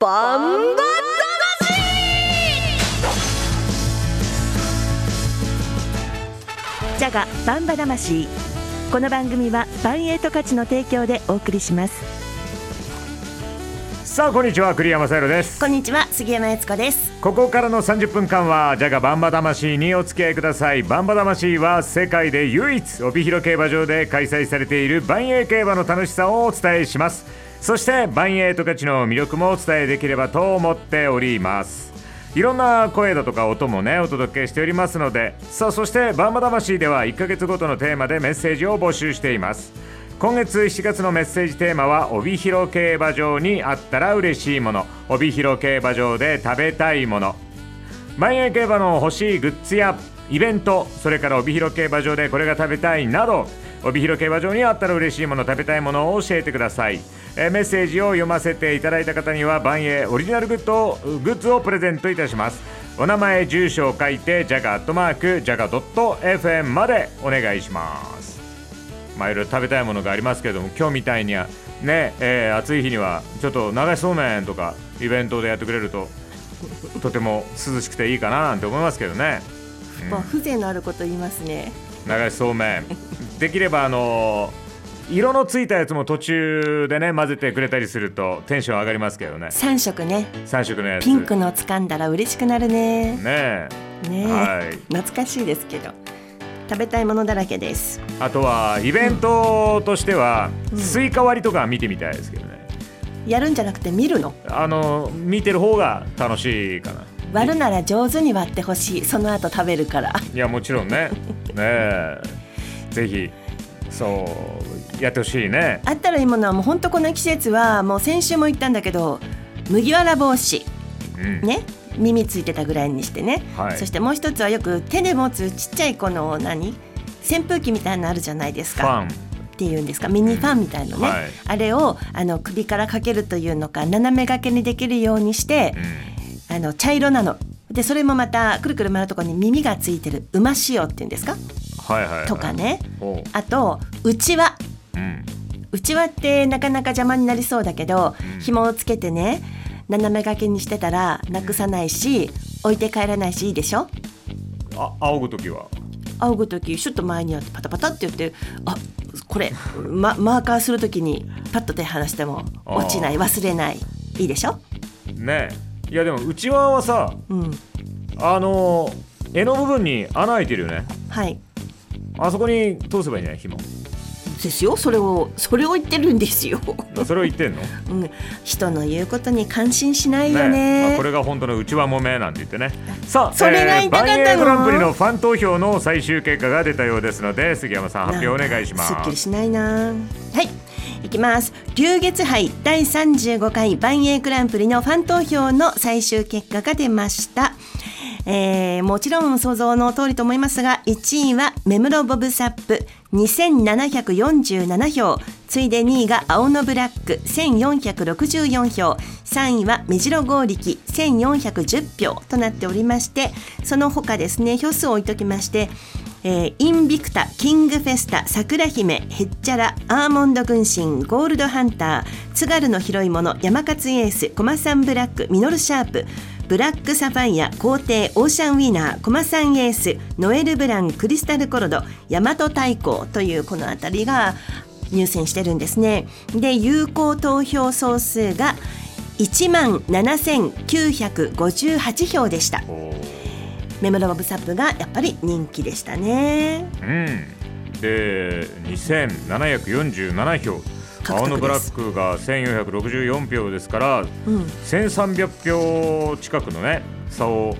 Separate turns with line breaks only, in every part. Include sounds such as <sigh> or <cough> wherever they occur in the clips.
バンバ
ジャガバンバ魂。この番組はバンエイト価値の提供でお送りします。
さあこんにちは栗山さゆろです。
こんにちは杉山悦子です。
ここからの30分間はジャガバンバ魂にお付き合いください。バンバ魂は世界で唯一帯広競馬場で開催されている万栄競馬の楽しさをお伝えしますそして万栄十勝の魅力もお伝えできればと思っております。いろんな声だとか音もねお届けしておりますのでさあそしてバンバ魂では1ヶ月ごとのテーマでメッセージを募集しています。今月7月のメッセージテーマは帯広競馬場にあったら嬉しいもの。帯広競馬場で食べたいもの。万栄競馬の欲しいグッズやイベントそれから帯広競馬場でこれが食べたいなど帯広競馬場にあったら嬉しいもの食べたいものを教えてください。えーメッセージを読ませていただいた方には万栄オリジナルグッズをグッズをプレゼントいたします。お名前住所を書いてジャガアットマークジャガ .fm までお願いします。まあいろいろ食べたいものがありますけれども今日みたいにはね、えー暑い日にはちょっと流しそうめんとかイベントでやってくれるととても涼しくていいかななんて思いますけどね。
まあ風情のあること言いますね。
流しそうめんできればあの色のついたやつも途中でね混ぜてくれたりするとテンション上がりますけどね。
三色ね。
3色のやつ
ピンクの掴んだら嬉しくなるね。
ねえ。
ねえ、
はい。
懐かしいですけど。食べたいものだらけです。
あとはイベントとしては、
うん。
スイカ割りとか見てみたいですけどね。
やるんじゃなくて見るの？
あの見てる方が楽しいかな。
割るなら上手に割ってほしい。その後食べるから。
いやもちろんね。ねえぜひ。そうやってほしいね。
あったらいいものはもう本当この季節はもう先週も言ったんだけど麦わら帽子。
うん。
ね？耳ついてたぐらいにしてね、
はい。
そしてもう一つはよく手で持つちっちゃいこの何？扇風機みたいなのあるじゃないですか。
ファン。
っていうんですか。ミニファンみたいなね、
はい。
あれをあの首からかけるというのか斜め掛けにできるようにして
う、ん。
あの茶色なの。でそれもまたくるくる回るところに耳がついてる馬仕様っていうんですか？とかね。あとうちわ。
う
ちわってなかなか邪魔になりそうだけど、
うん。
紐をつけてね斜め掛けにしてたらなくさないし置いて帰らないしいいでしょ？
あ仰ぐ時は。
仰ぐ時シュッと前にやってパタパタって言ってあこれ、ま、マーカーする時にパッと手離しても落ちない忘れない。いいでしょ？
ねえ。いやでもうちわはさ
うん。
あの柄の部分に穴開いてるよね。
はい
あそこに通せばいいんじゃない？紐。
ですよ。それをそれを言ってるんですよ、
それを言ってんの？
うん、人の言うことに感心しないよ
ま
ね。
あ、これが本当のうちわもめなんて言ってね。さあ
それが言いたかったの。
バンエーグランプリのファン投票の最終結果が出たようですので杉山さん発表お願いします。
すっきりしないな。はい。いきます。龍月杯第35回万栄グランプリのファン投票の最終結果が出ましたえーもちろん想像の通りと思いますが1位はメムロボブサップ2747票。次いで2位が青のブラック1464票。3位は目白剛力1410票。となっておりましてその他ですね票数を置いときましてえーインビクタ、キングフェスタ、桜姫、ヘッチャラ、アーモンド軍神、ゴールドハンター、津軽の広いもの、ヤマカツエース、コマサンブラック、ミノルシャープ、ブラックサファイア、皇帝、オーシャンウィナー、コマサンエース、ノエルブラン、クリスタルコルド、大和太鼓というこの辺りが入選してるんですね。で、有効投票総数が1万7958票でした。メムロボブサップがやっぱり人気でしたね。
うんで2747票
獲
青のブラックが1464票ですから
うん、
1300票近くのね差を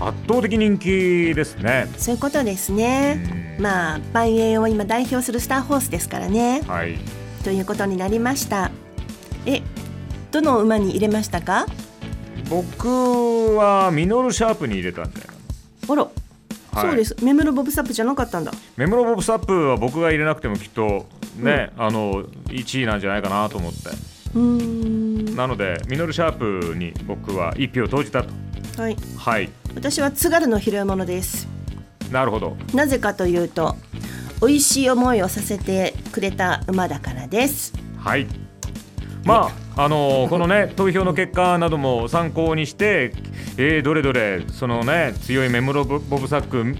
圧倒的人気ですね
そういうことですね。
うん
まあ万栄を今代表するスターホースですからね。
はい
ということになりました。え、どの馬に入れましたか？
僕はミノルシャープに入れたんだよ
あら、
はい
そうです。メムロボブサップじゃなかったんだ。
メモロボブサップは僕が入れなくてもきっとね、あの1位なんじゃないかなと思って。なのでミノルシャープに僕は1票投じたと
はい。
はい
私は津軽の拾い物です。
なるほど
なぜかというと、美味しい思いをさせてくれた馬だからです。
はいまああのこのね投票の結果なども参考にして、えー、どれどれそのね強いメムロボブサック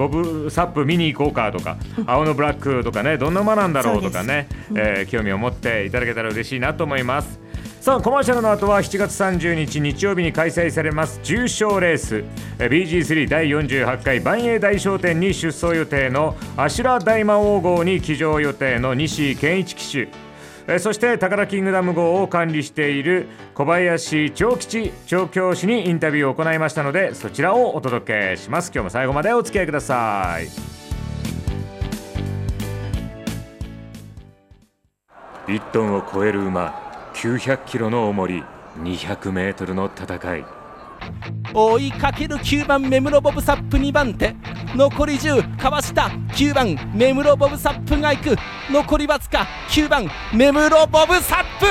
ボブサップ見に行こうかとか <laughs> 青のブラックとかねどんな馬なんだろうとかね、えー、興味を持っていただけたら嬉しいなと思います。さあコマーシャルの後は7月30日日曜日に開催されます重賞レース。BG3 第48回万栄大商店に出走予定のアシュラ大魔王号に騎乗予定の西健一騎手そして宝キングダム号を管理している小林長吉調教師にインタビューを行いましたのでそちらをお届けします。今日も最後までお付き合いください。1トンを超える馬900キロの重り200メートルの戦い。
追いかける9番目室ボブサップ2番手。残り10かわした。9番目室ボブサップが行く。残りわずか9番目室ボブサップ。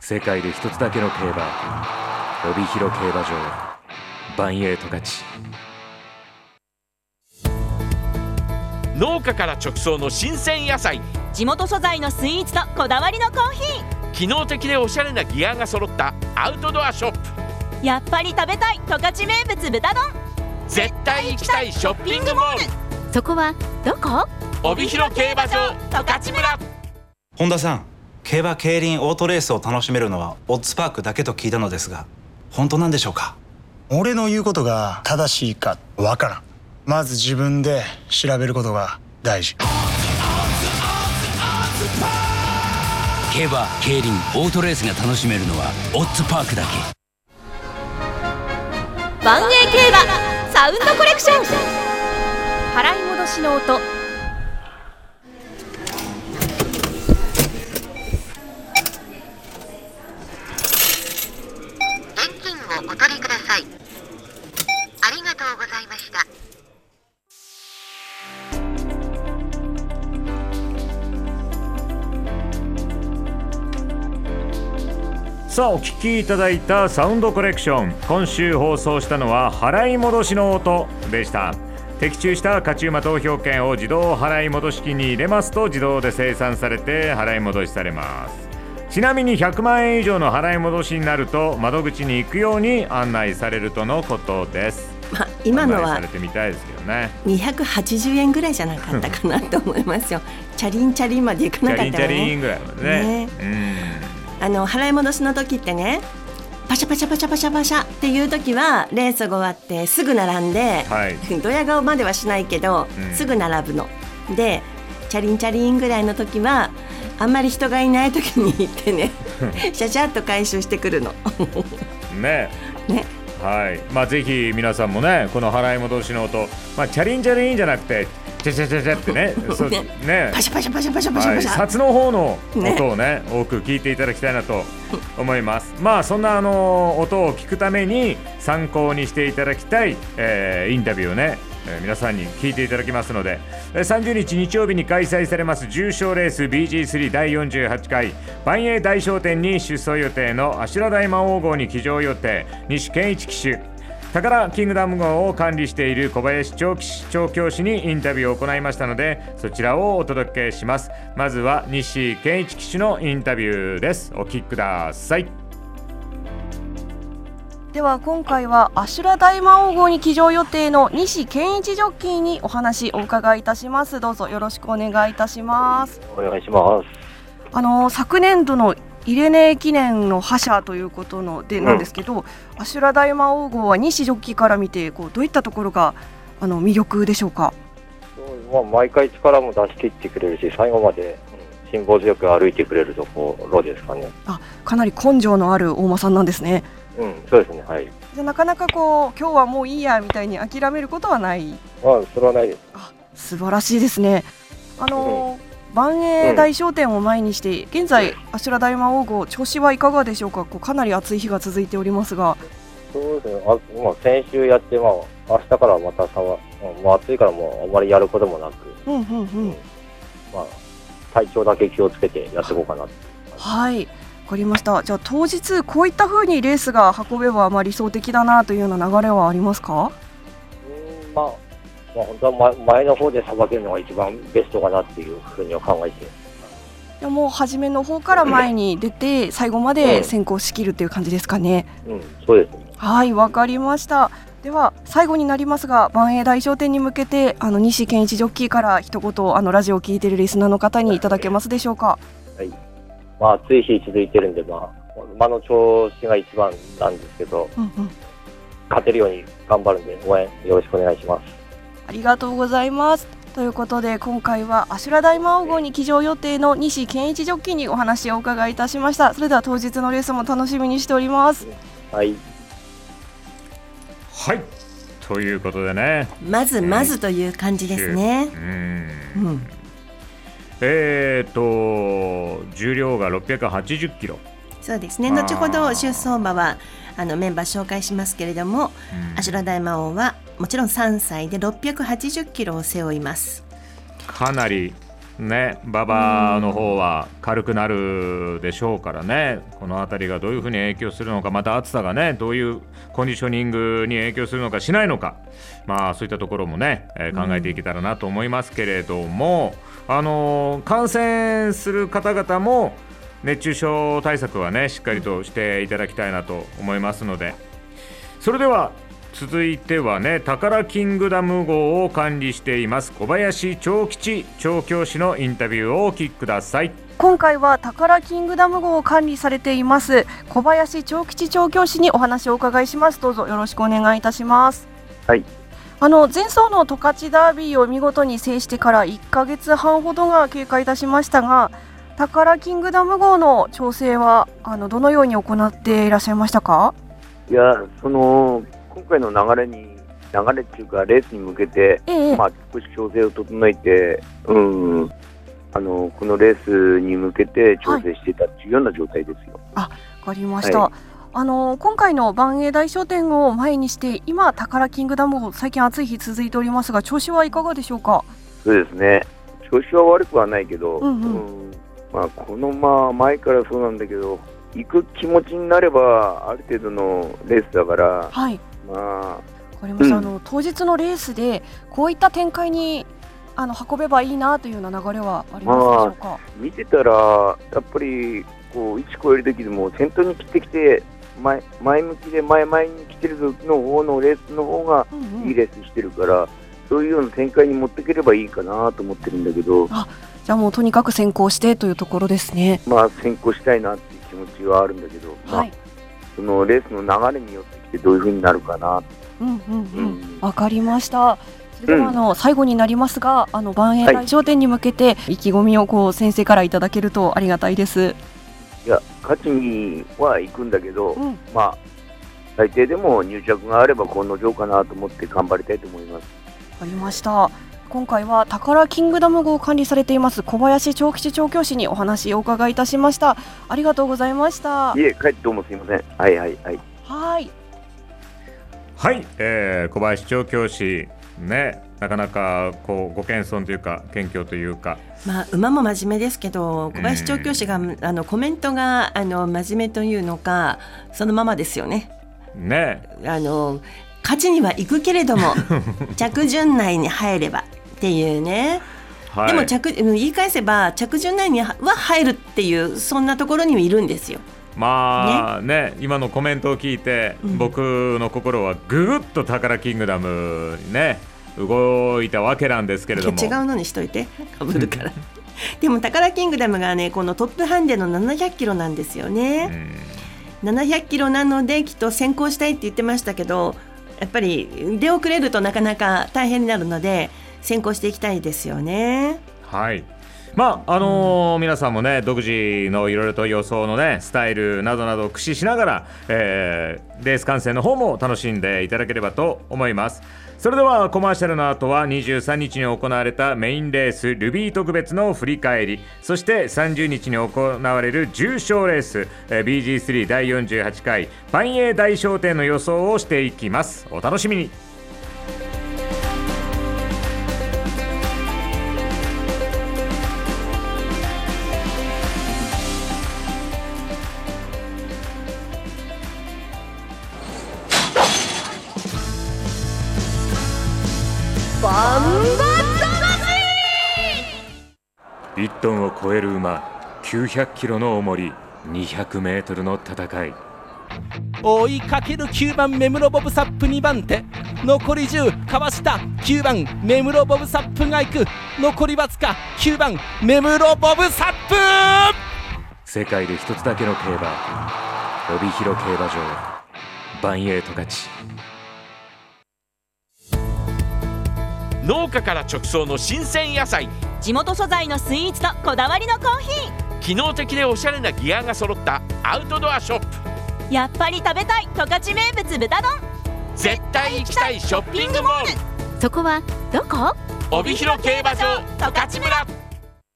世界で一つだけの競馬帯広競馬場。バンエイト勝ち。
農家から直送の新鮮野菜。
地元素材のスイーツとこだわりのコーヒー。
機能的でおしゃれなギアが揃ったアウトドアショップ
やっぱり食べたい十勝名物豚丼。
絶対行きたいショッピングモール。
そこはどこ？
帯広競馬場十勝村。
本田さん競馬競輪オートレースを楽しめるのはオッズパークだけと聞いたのですが本当なんでしょうか？
俺の言うことが正しいかわからん。まず自分で調べることが大事。
競馬競輪オートレースが楽しめるのはオッズパークだけ
万栄競馬サウンドコレクション。払い戻しの音。
現金をお取りください。ありがとうございました
さあお聴きいただいたサウンドコレクション。今週放送したのは払い戻しの音でした。的中した勝ち馬投票券を自動払い戻し機に入れますと自動で生産されて払い戻しされます。ちなみに100万円以上の払い戻しになると窓口に行くように案内されるとのことです。
まあ、今のは
されてみたいですけどね。
280円ぐらいじゃなかったかなと思いますよ。チャリンチャリンまで行かなかったらね。チャリンチャリンぐらいまでね。ね。うんあの払い戻しの時ってねパシャパシャパシャパシャパシャっていう時はレースが終わってすぐ並んで、はい、<laughs> ドヤ顔まではしないけど、うん、すぐ並ぶの。でチャリンチャリンぐらいの時はあんまり人がいない時に行ってね <laughs> シャシャっと回収してくるの。
ね。ね。はい。まあぜひ皆さんもねこの払い戻しの音、まあ、チャリンチャリンじゃなくてチャチャチャチャってね。<laughs> そうね。
パシャパシャパシャパシャパシャパシャ、
はい、札の方の音をね多く聞いていただきたいなと思います。まあそんなあの音を聞くために参考にしていただきたい、えー、インタビューをねえー、皆さんに聞いていただきますので、えー、30日日曜日に開催されます重賞レース BG3 第48回万栄大商店に出走予定の阿修羅大魔王号に騎乗予定西健一騎手宝キングダム号を管理している小林長調教師にインタビューを行いましたのでそちらをお届けします。まずは西健一騎手のインタビューです。お聞きください。
では今回はアシュラ大魔王号に騎乗予定の西健一ジョッキーにお話お伺いいたします。どうぞよろしくお願いいたします。
お願いします。
あの昨年度のイレネ記念の覇者ということのでなんですけど、うん、アシュラ大魔王号は西ジョッキーから見てこうどういったところがあの魅力でしょうか？
まあ毎回力も出し切ってくれるし最後まで辛抱強く歩いてくれるところですかね。
あ、かなり根性のある大間さんなんですね。
うん、そうですね。はい。
じゃなかなかこう今日はもういいやみたいに諦めることはない？
あ、それはないです。
あ、素晴らしいですね。あのーうん万栄大商店を前にして、うん、現在、アシュラ大魔王号、調子はいかがでしょうか、こうかなり暑い日が続いておりますが。
そうですね、あまあ、先週やって、まあ明日からまたさわ、まあ、暑いからもうあまりやることもなく、うんうん。うん、まあ、体調だけ気をつけてやっていこうかな。
はい。わかりました。じゃあ当日こういった風にレースが運べばまあ理想的だなというような流れはありますか？
うんまあまあ、本当は前の方でさばけるのが一番ベストかなっていうふうには考えて
じゃあもう初めの方から前に出て最後まで先行しきるっていう感じですかね。
うん、そうですね。
はい、わかりました。では最後になりますが万栄大商店に向けてあの西健一ジョッキーから一言あのラジオを聞いているリスナーの方にいただけますでしょうか。
はい。まあ、暑い日続いてるんで、まあ、馬の調子が一番なんですけど、
うんうん、
勝てるように頑張るんで、応援よろしくお願いします。
ありがとうございます。ということで今回は阿修羅大魔王号に騎乗予定の西健一ジョッキーにお話をお伺いいたしました。それでは当日のレースも楽しみにしております。
はい。
はいということでね
まずまずという感じですね。
うん
うん、
えーと重量が680キロ
そうですね後ほど出走馬はあのメンバー紹介しますけれども、阿修羅大魔王はもちろん3歳で680キロを背負います。
かなりね馬場の方は軽くなるでしょうからね。この辺りがどういうふうに影響するのかまた暑さがねどういうコンディショニングに影響するのかしないのか。まあそういったところもね、えー考えていけたらなと思いますけれども、あのー感染する方々も熱中症対策はねしっかりとしていただきたいなと思いますので。それでは続いてはね宝キングダム号を管理しています小林長吉調教師のインタビューをお聞きください。
今回は宝キングダム号を管理されています小林長吉調教師にお話をお伺いします。どうぞよろしくお願いいたします。
はい。
あの前走の十勝ダービーを見事に制してから1ヶ月半ほどが経過いたしましたが宝キングダム号の調整はあのどのように行っていらっしゃいましたか？
いや、その、今回の流れに、流れっていうか、レースに向けて、
ええ。
まあ、少し調整を整えて、うん、あの、このレースに向けて調整していたっていうような状態ですよ。
わかりました、
はい。
あの今回の万栄大商店を前にして今宝キングダム号最近暑い日続いておりますが調子はいかがでしょうか？
そうですね。調子は悪くはないけど、
うんうん。
うんまあ、このまあ前からそうなんだけど、行く気持ちになれば、ある程度のレースだから、
はい。
まあ、
わかりました、
うん。
あの当日のレースでこういった展開にあの運べばいいなというような流れはありますでしょうか、
見てたら、やっぱりこう位置超える時でも先頭に切ってきて前、前向きで前々に来てる時の方のレースの方がいいレースしてるから、そういうような展開に持っていければいいかなと思ってるんだけど、
じゃあもうとにかく先行してというところですね。
まあ、先行したいなっていう気持ちはあるんだけど、まあ
はい
そのレースの流れによってきてどういうふうになるかな。
うんうんうん。わかりました。それではあの、最後になりますがあの万栄
はい
大商店に向けて意気込みをこう先生からいただけるとありがたいです。
いや、勝ちには行くんだけど、まあ、最低でも入着があればこの上かなと思って頑張りたいと思います。
わかりました今回は宝キングダム号を管理されています小林長吉調教師にお話をお伺いいたしました。ありがとうございました。
いえ、帰ってどうもすいません。はいはいはい。
はい。
はい、えー小林調教師ねなかなかこうご謙遜というか謙虚というか。
まあ、馬も真面目ですけど小林調教師が、あのコメントがあの真面目というのかそのままですよね。
ね。
あの勝ちには行くけれども <laughs> 着順内に入ればっていうね。
はい
でも着うん言い返せば着順内には入るっていうそんなところにはいるんですよ。
まあね今のコメントを聞いて、僕の心はぐぐっと宝キングダムにね動いたわけなんですけれども
違うのにしといて <laughs> かぶるから。でも宝キングダムがねこのトップハンデの700キロなんですよね。700キロなのできっと先行したいって言ってましたけどやっぱり出遅れるとなかなか大変になるので先行していきたいですよね。
はい。まああのー皆さんもね独自のいろいろと予想のねスタイルなどなどを駆使しながら、えーレース観戦の方も楽しんでいただければと思います。それではコマーシャルの後は23日に行われたメインレースルビー特別の振り返り。そして30日に行われる重賞レース、えー BG3 第48回万栄大商店の予想をしていきます。お楽しみに超える馬900キロの重り200メートルの戦い。
追いかける9番目室ボブサップ2番手。残り10かわした。9番目室ボブサップが行く。残りわずか。9番目室ボブサップ。
世界で一つだけの競馬。帯広競馬場。バンエイト勝ち。
農家から直送の新鮮野菜
地元素材のスイーツとこだわりのコーヒー。
機能的でおしゃれなギアが揃ったアウトドアショップ。
やっぱり食べたい十勝名物豚丼。
絶対行きたいショッピングモール。
そこはどこ？
帯広競馬場十勝村。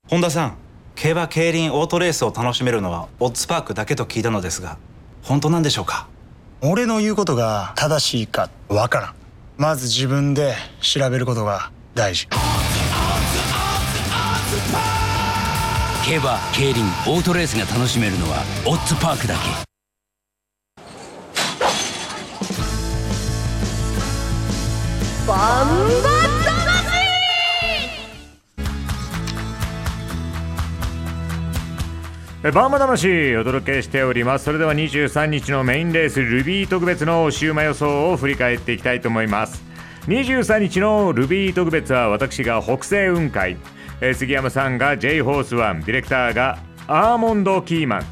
本田さん競馬競輪オートレースを楽しめるのはオッズパークだけと聞いたのですが本当なんでしょうか？
俺の言うことが正しいかわからん。まず自分で調べることが大事
競馬競輪オートレースが楽しめるのはオッズパークだけ。
バンバ
えバーマ魂お届けしております。それでは23日のメインレースルビー特別のシウマ予想を振り返っていきたいと思います。23日のルビー特別は私が北西雲海。え杉山さんが J ホースワンディレクターがアーモンドキーマン、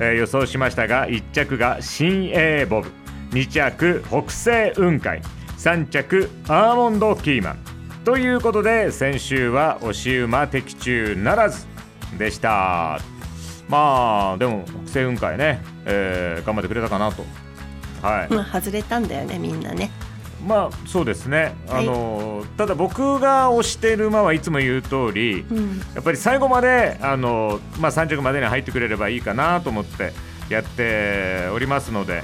え予想しましたが1着が新 A ボブ。2着北西雲海。3着アーモンドキーマン。ということで先週は押し馬的中ならず。でした。まあでも北西雲海ね、えー頑張ってくれたかなと。はい。
まあ外れたんだよねみんなね。
まあそうですね、
はい。
あのただ僕が推している馬はいつも言う通り、
うん。
やっぱり最後まであの、まあ、3着までに入ってくれればいいかなと思ってやっておりますので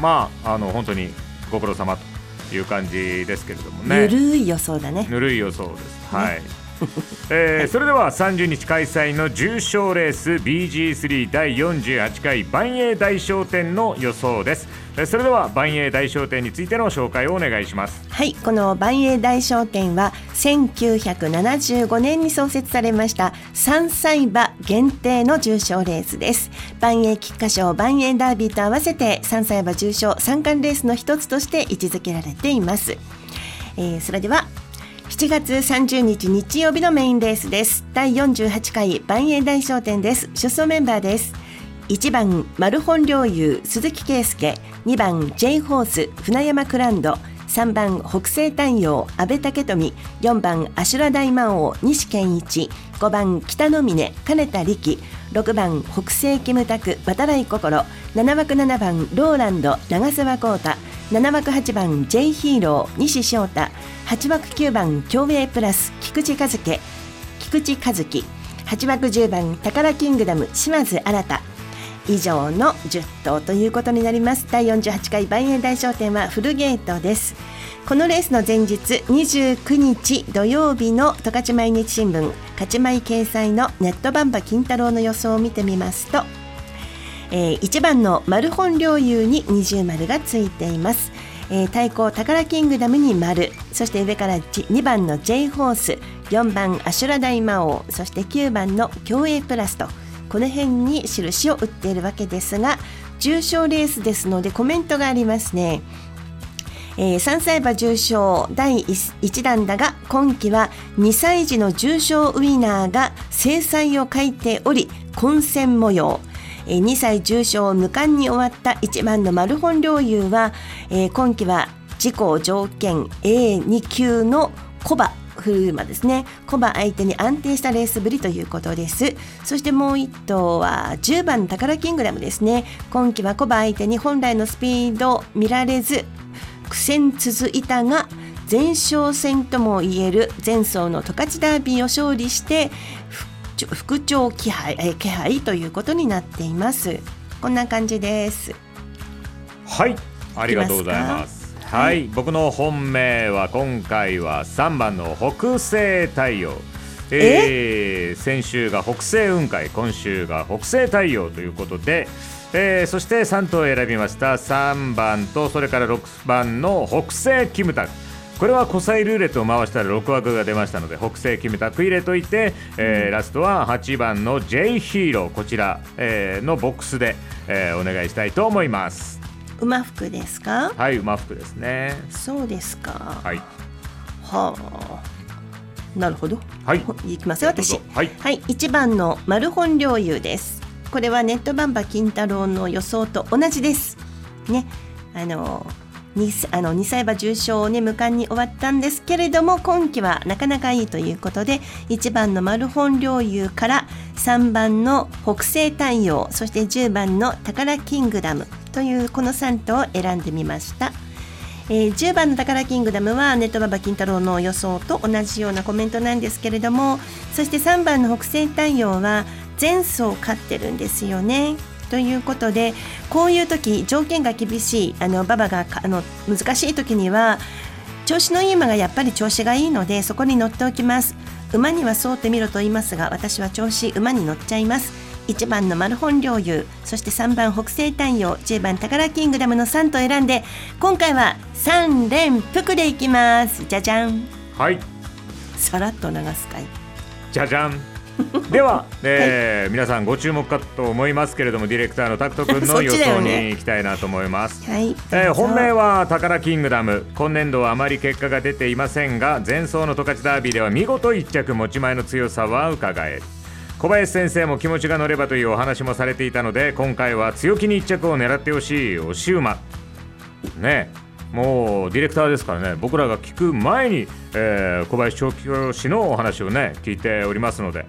まああの本当にご苦労様という感じですけれどもね。
ゆるい予想だね。
ぬるい予想です。はい。<laughs> えーそれでは30日開催の重賞レース BG3 第48回万栄大商店の予想です。えーそれでは万栄大商店についての紹介をお願いします。
はいこの万栄大商店は1975年に創設されました3歳馬限定の重賞レースです万栄菊花賞万栄ダービーと合わせて3歳馬重賞三冠レースの一つとして位置づけられています、えーそれでは7月30日日曜日のメインレースです。第48回万栄大商店です。出走メンバーです。1番マルホン陵侑鈴木圭介。2番 J ホース船山クランド。3番北西太陽阿部武富。4番アシュラ大魔王西健一。5番北の峰金田力。6番北西キムタク渡来心。7枠7番ローランド長澤浩太。7枠8番 J ヒーロー西翔太。8枠9番競泳プラス菊池和樹。菊池和樹。8枠10番宝キングダム島津新以上の10頭ということになります。第48回万栄大商店はフルゲートです。このレースの前日29日土曜日の十勝毎日新聞。勝ち前掲載のネットバンバ金太郎の予想を見てみますと、えー1番のマルホン陵侑に二重丸がついていますえー対抗宝キングダムに丸そして上から2番の J ホース4番アシュラ大魔王そして9番の競泳プラスとこの辺に印を打っているわけですが重賞レースですのでコメントがありますね。えー3歳馬重賞第 1, 弾だが今季は2歳児の重賞ウィナーが制裁を書いており混戦模様。えー2歳重賞無冠に終わった1番のマルホン陵侑は、えー今季は自己条件 A2 級のコバフルーマですね。コバ相手に安定したレースぶりということです。そしてもう1頭は10番宝キングダムですね。今季はコバ相手に本来のスピード見られず苦戦続いたが前哨戦ともいえる前走の十勝ダービーを勝利して副副長気配えー気配ということになっています。こんな感じです。
はい、ありがとうございます。はい、僕の本命は今回は3番の北西太陽。えー先週が北西雲海、今週が北西太陽ということで、えーそして3頭選びました。3番とそれから6番の北西キムタク。これはコサイルーレットを回したら6枠が出ましたので北西決めたクイレといって、えーラストは8番の J ヒーロー。こちら、えーのボックスで、えーお願いしたいと思います。
馬服ですか？
はい馬服ですね。
そうですか。
はい。
はあ。なるほど。
はい。
いきますよ私。
はい。
はい、1番のマルホン領有です。これはネットバンバ金太郎の予想と同じです。ね、あの。2, あの2歳馬重賞をね無冠に終わったんですけれども今季はなかなかいいということで1番のマルホン領有から3番の北西太陽そして10番の宝キングダムというこの3頭を選んでみました。えー10番の宝キングダムはネットババ金太郎の予想と同じようなコメントなんですけれどもそして3番の北西太陽は前走勝ってるんですよね。ということでこういう時条件が厳しいあの馬場がかあの難しい時には調子のいい馬がやっぱり調子がいいのでそこに乗っておきます。馬には沿ってみろと言いますが私は調子馬に乗っちゃいます。1番のマルホン領有そして3番北西太陽10番宝キングダムの3と選んで今回は3連複でいきます。じゃじゃん。
はい。
さらっと流すかい。
じゃじゃん <laughs> では、えー皆さんご注目かと思いますけれどもディレクターのタクト君の <laughs> 予想に行きたいなと思います。
はい。
えー本命は宝キングダム。今年度はあまり結果が出ていませんが前走の十勝ダービーでは見事1着持ち前の強さは伺える。小林先生も気持ちが乗ればというお話もされていたので今回は強気に1着を狙ってほしい押し馬ね。もうディレクターですからね。僕らが聞く前に、えー小林調教師のお話をね聞いておりますので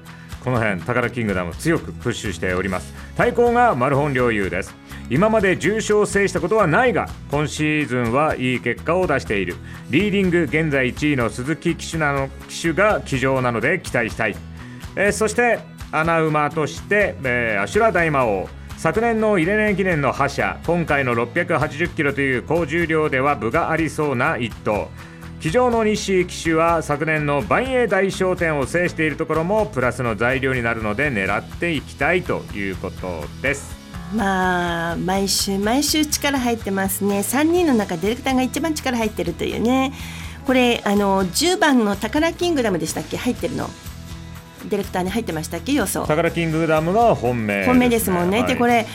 この辺宝キングダム強くプッシュしております。対抗がマルホン領有です。今まで重賞を制したことはないが今シーズンはいい結果を出している。リーディング現在1位の鈴木騎手なの騎手が騎乗なので期待したい。えーそして穴馬として、えーアシュラ大魔王。昨年のイレネ記念の覇者今回の680キロという高重量では分がありそうな一頭騎乗の西騎手は昨年の万栄大商店を制しているところもプラスの材料になるので狙っていきたいということです。
まあ毎週毎週力入ってますね。3人の中ディレクターが一番力入ってるというね。これあの10番の宝キングダムでしたっけ？入ってるの。ディレクターに入ってましたっけ？予想。
宝キングダムが本命
本命ですもんね。
はい。
でこれ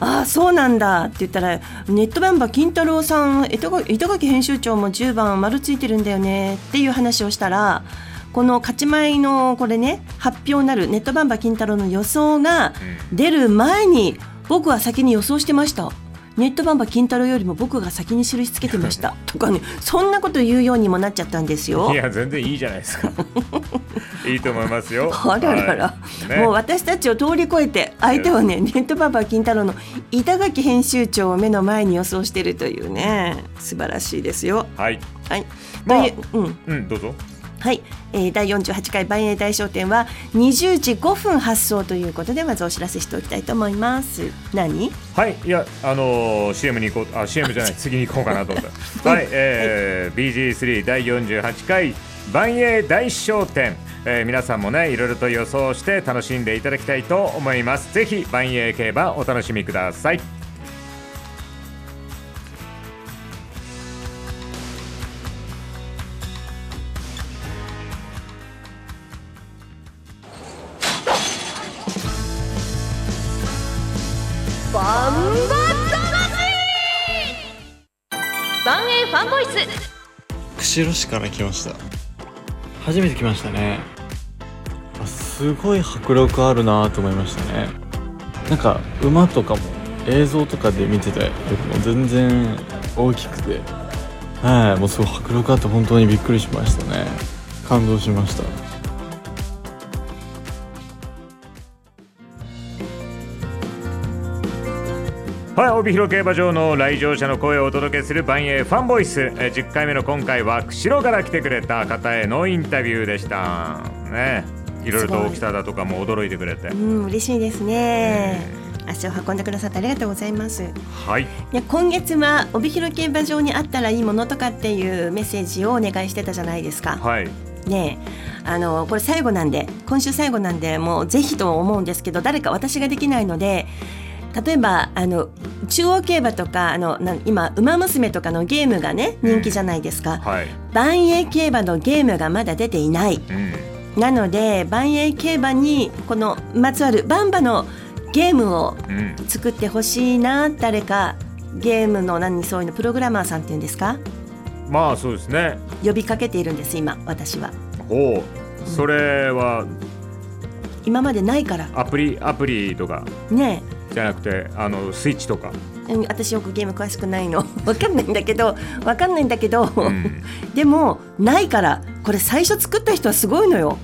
ああそうなんだって言ったらネットバンバ金太郎さん板垣板垣編集長も10番丸ついてるんだよねっていう話をしたらこの勝ち前のこれね発表なるネットバンバ金太郎の予想が出る前に僕は先に予想してました。ネットバンバ金太郎よりも僕が先に印つけてました。<laughs> とかねそんなこと言うようにもなっちゃったんですよ。
い。や全然いいじゃないですか。<laughs> いいと思いますよ。
あららら、
はい。ね。
もう私たちを通り越えて相手はねネットババア金太郎の板垣編集長を目の前に予想しているというね。素晴らしいですよ。
はい。
はい、
まあ
うん。
うんどうぞ
はい、えー、第48回万栄大商店は20時5分発送ということでまずお知らせしておきたいと思います。何？
はい、いや、あのー CM に行こう、あ、CM じゃない、<laughs> 次に行こうかなと思った。はい、えー BG3 第48回万栄大商店、えー皆さんもね、いろいろと予想して楽しんでいただきたいと思います。ぜひ万栄競馬お楽しみください。
釧路市から来ました。初めて来ましたね。あすごい迫力あるなと思いましたね。なんか馬とかも映像とかで見てたよりも全然大きくて。はいもうすごい迫力あって本当にびっくりしましたね。感動しました。
はい、帯広競馬場の来場者の声をお届けする万栄ファンボイス、えー10回目の今回は釧路から来てくれた方へのインタビューでした。ね、いろいろと大きさだとかも驚いてくれて
う。ん嬉しいですね。足を運んでくださってありがとうございます。
はい、
で今月は帯広競馬場にあったらいいものとかっていうメッセージをお願いしてたじゃないですか。
はい、
ねえあのこれ最後なんで今週最後なんでもうぜひと思うんですけど誰か私ができないので例えばあの中央競馬とかあのな今「ウマ娘」とかのゲームがね人気じゃないですか、
はい。
万栄競馬のゲームがまだ出ていない、なので万栄競馬にこのまつわるバンバのゲームを
うん。
作ってほしいな誰かゲームの何そういうのプログラマーさんっていうんですか？
まあそうですね。
呼びかけているんです今私は。
ほう。それは
今までないから。
アプリアプリとか。
ね
じゃなくてあのスイッチとか。
私よくゲーム詳しくないの。わかんないんだけどわかんないんだけど、<laughs> でもないからこれ最初作った人はすごいのよ。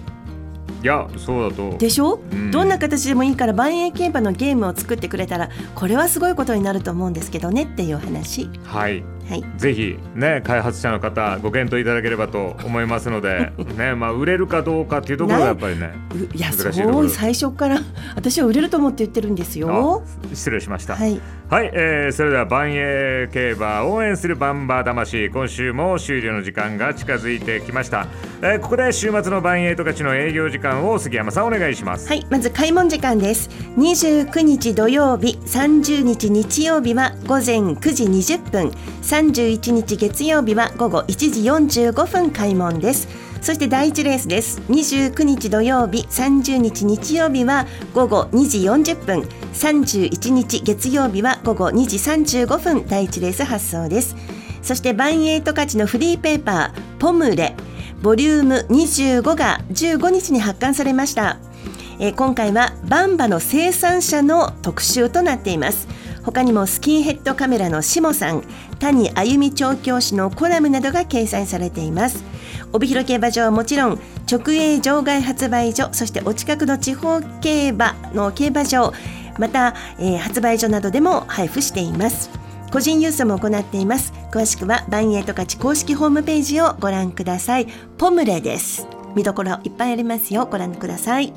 いやそうだと。
でしょ、
うん。
どんな形でもいいから万栄競馬のゲームを作ってくれたらこれはすごいことになると思うんですけどねっていう話。
はい
はい。
ぜひね開発者の方ご検討いただければと思いますので <laughs> ねまあ売れるかどうかっていうところがやっぱりね
いやそう最初から私は売れると思って言ってるんですよ。
失礼しました。
はい。
はい、えーそれでは万栄競馬応援するバンバ魂今週も終了の時間が近づいてきました、えーここで週末の万栄十勝の営業時間を杉山さんお願いします。
はい、まず開門時間です。29日土曜日、30日日曜日は午前9時20分、31日月曜日は午後1時45分開門です。そして第1レースです。29日土曜日、30日日曜日は午後2時40分、31日月曜日は午後2時35分、第1レース発送です。そして万栄十勝のフリーペーパー、ポムレ、ボリューム25が15日に発刊されました。えー今回はバンバの生産者の特集となっています他にもスキンヘッドカメラのしもさん谷あゆみ調教師のコラムなどが掲載されています。帯広競馬場はもちろん直営場外発売所そしてお近くの地方競馬の競馬場また、えー発売所などでも配布しています。個人郵送も行っています。詳しくはバンエイト勝ち公式ホームページをご覧ください。ポムレです。見どころいっぱいありますよ。ご覧ください。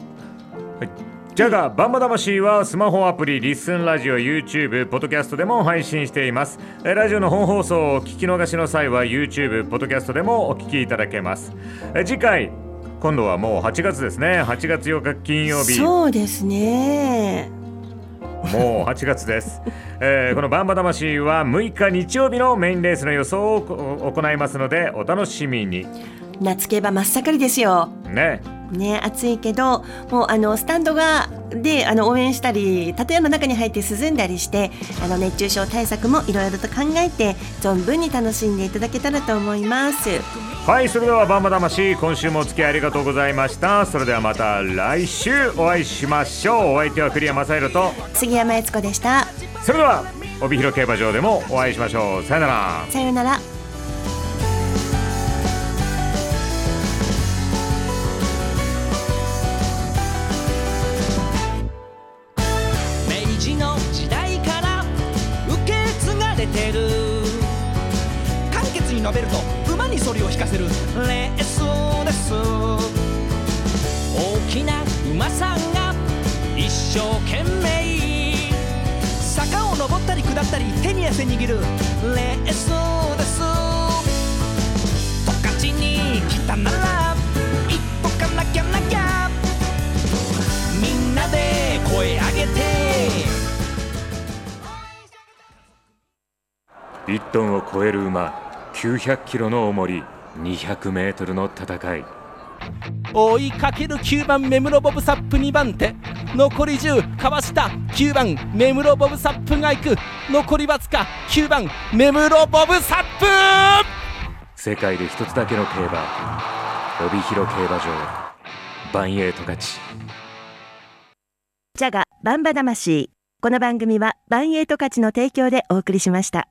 ジャガバンバ魂はスマホアプリリッスンラジオ YouTube ポッドキャストでも配信しています。えーラジオの本放送を聞き逃しの際は YouTube ポッドキャストでもお聞きいただけます。えー次回今度はもう8月ですね。8月8日金曜日。
そうですね。
もう8月です、えーこのバンバ魂は6日日曜日のメインレースの予想をこ行いますのでお楽しみに。
夏競馬真っ盛りですよ。
ね
ね暑いけどもうあのスタンドがであの応援したり建屋の中に入って涼んだりしてあの熱中症対策もいろいろと考えて存分に楽しんでいただけたらと思います。
はいそれではバンバ魂今週もお付き合いありがとうございました。それではまた来週お会いしましょう。お相手は栗山正宏と
杉山悦子でした。
それでは帯広競馬場でもお会いしましょう。さよなら。
さようなら
生懸命坂を登ったり下ったり手に汗握るレースです。十勝に来たなら一歩かなきゃなきゃ。みんなで声上げて。
1トンを超える馬900キロの重り200メートルの戦い。
追いかける9番目室ボブサップ2番手。残り10かわした。9番目室ボブサップが行く。残りわずか9番目室ボブサップ。
世界で一つだけの競馬帯広競馬場。万栄十勝
ジャガバンバ魂。この番組はバンエイト勝ちの提供でお送りしました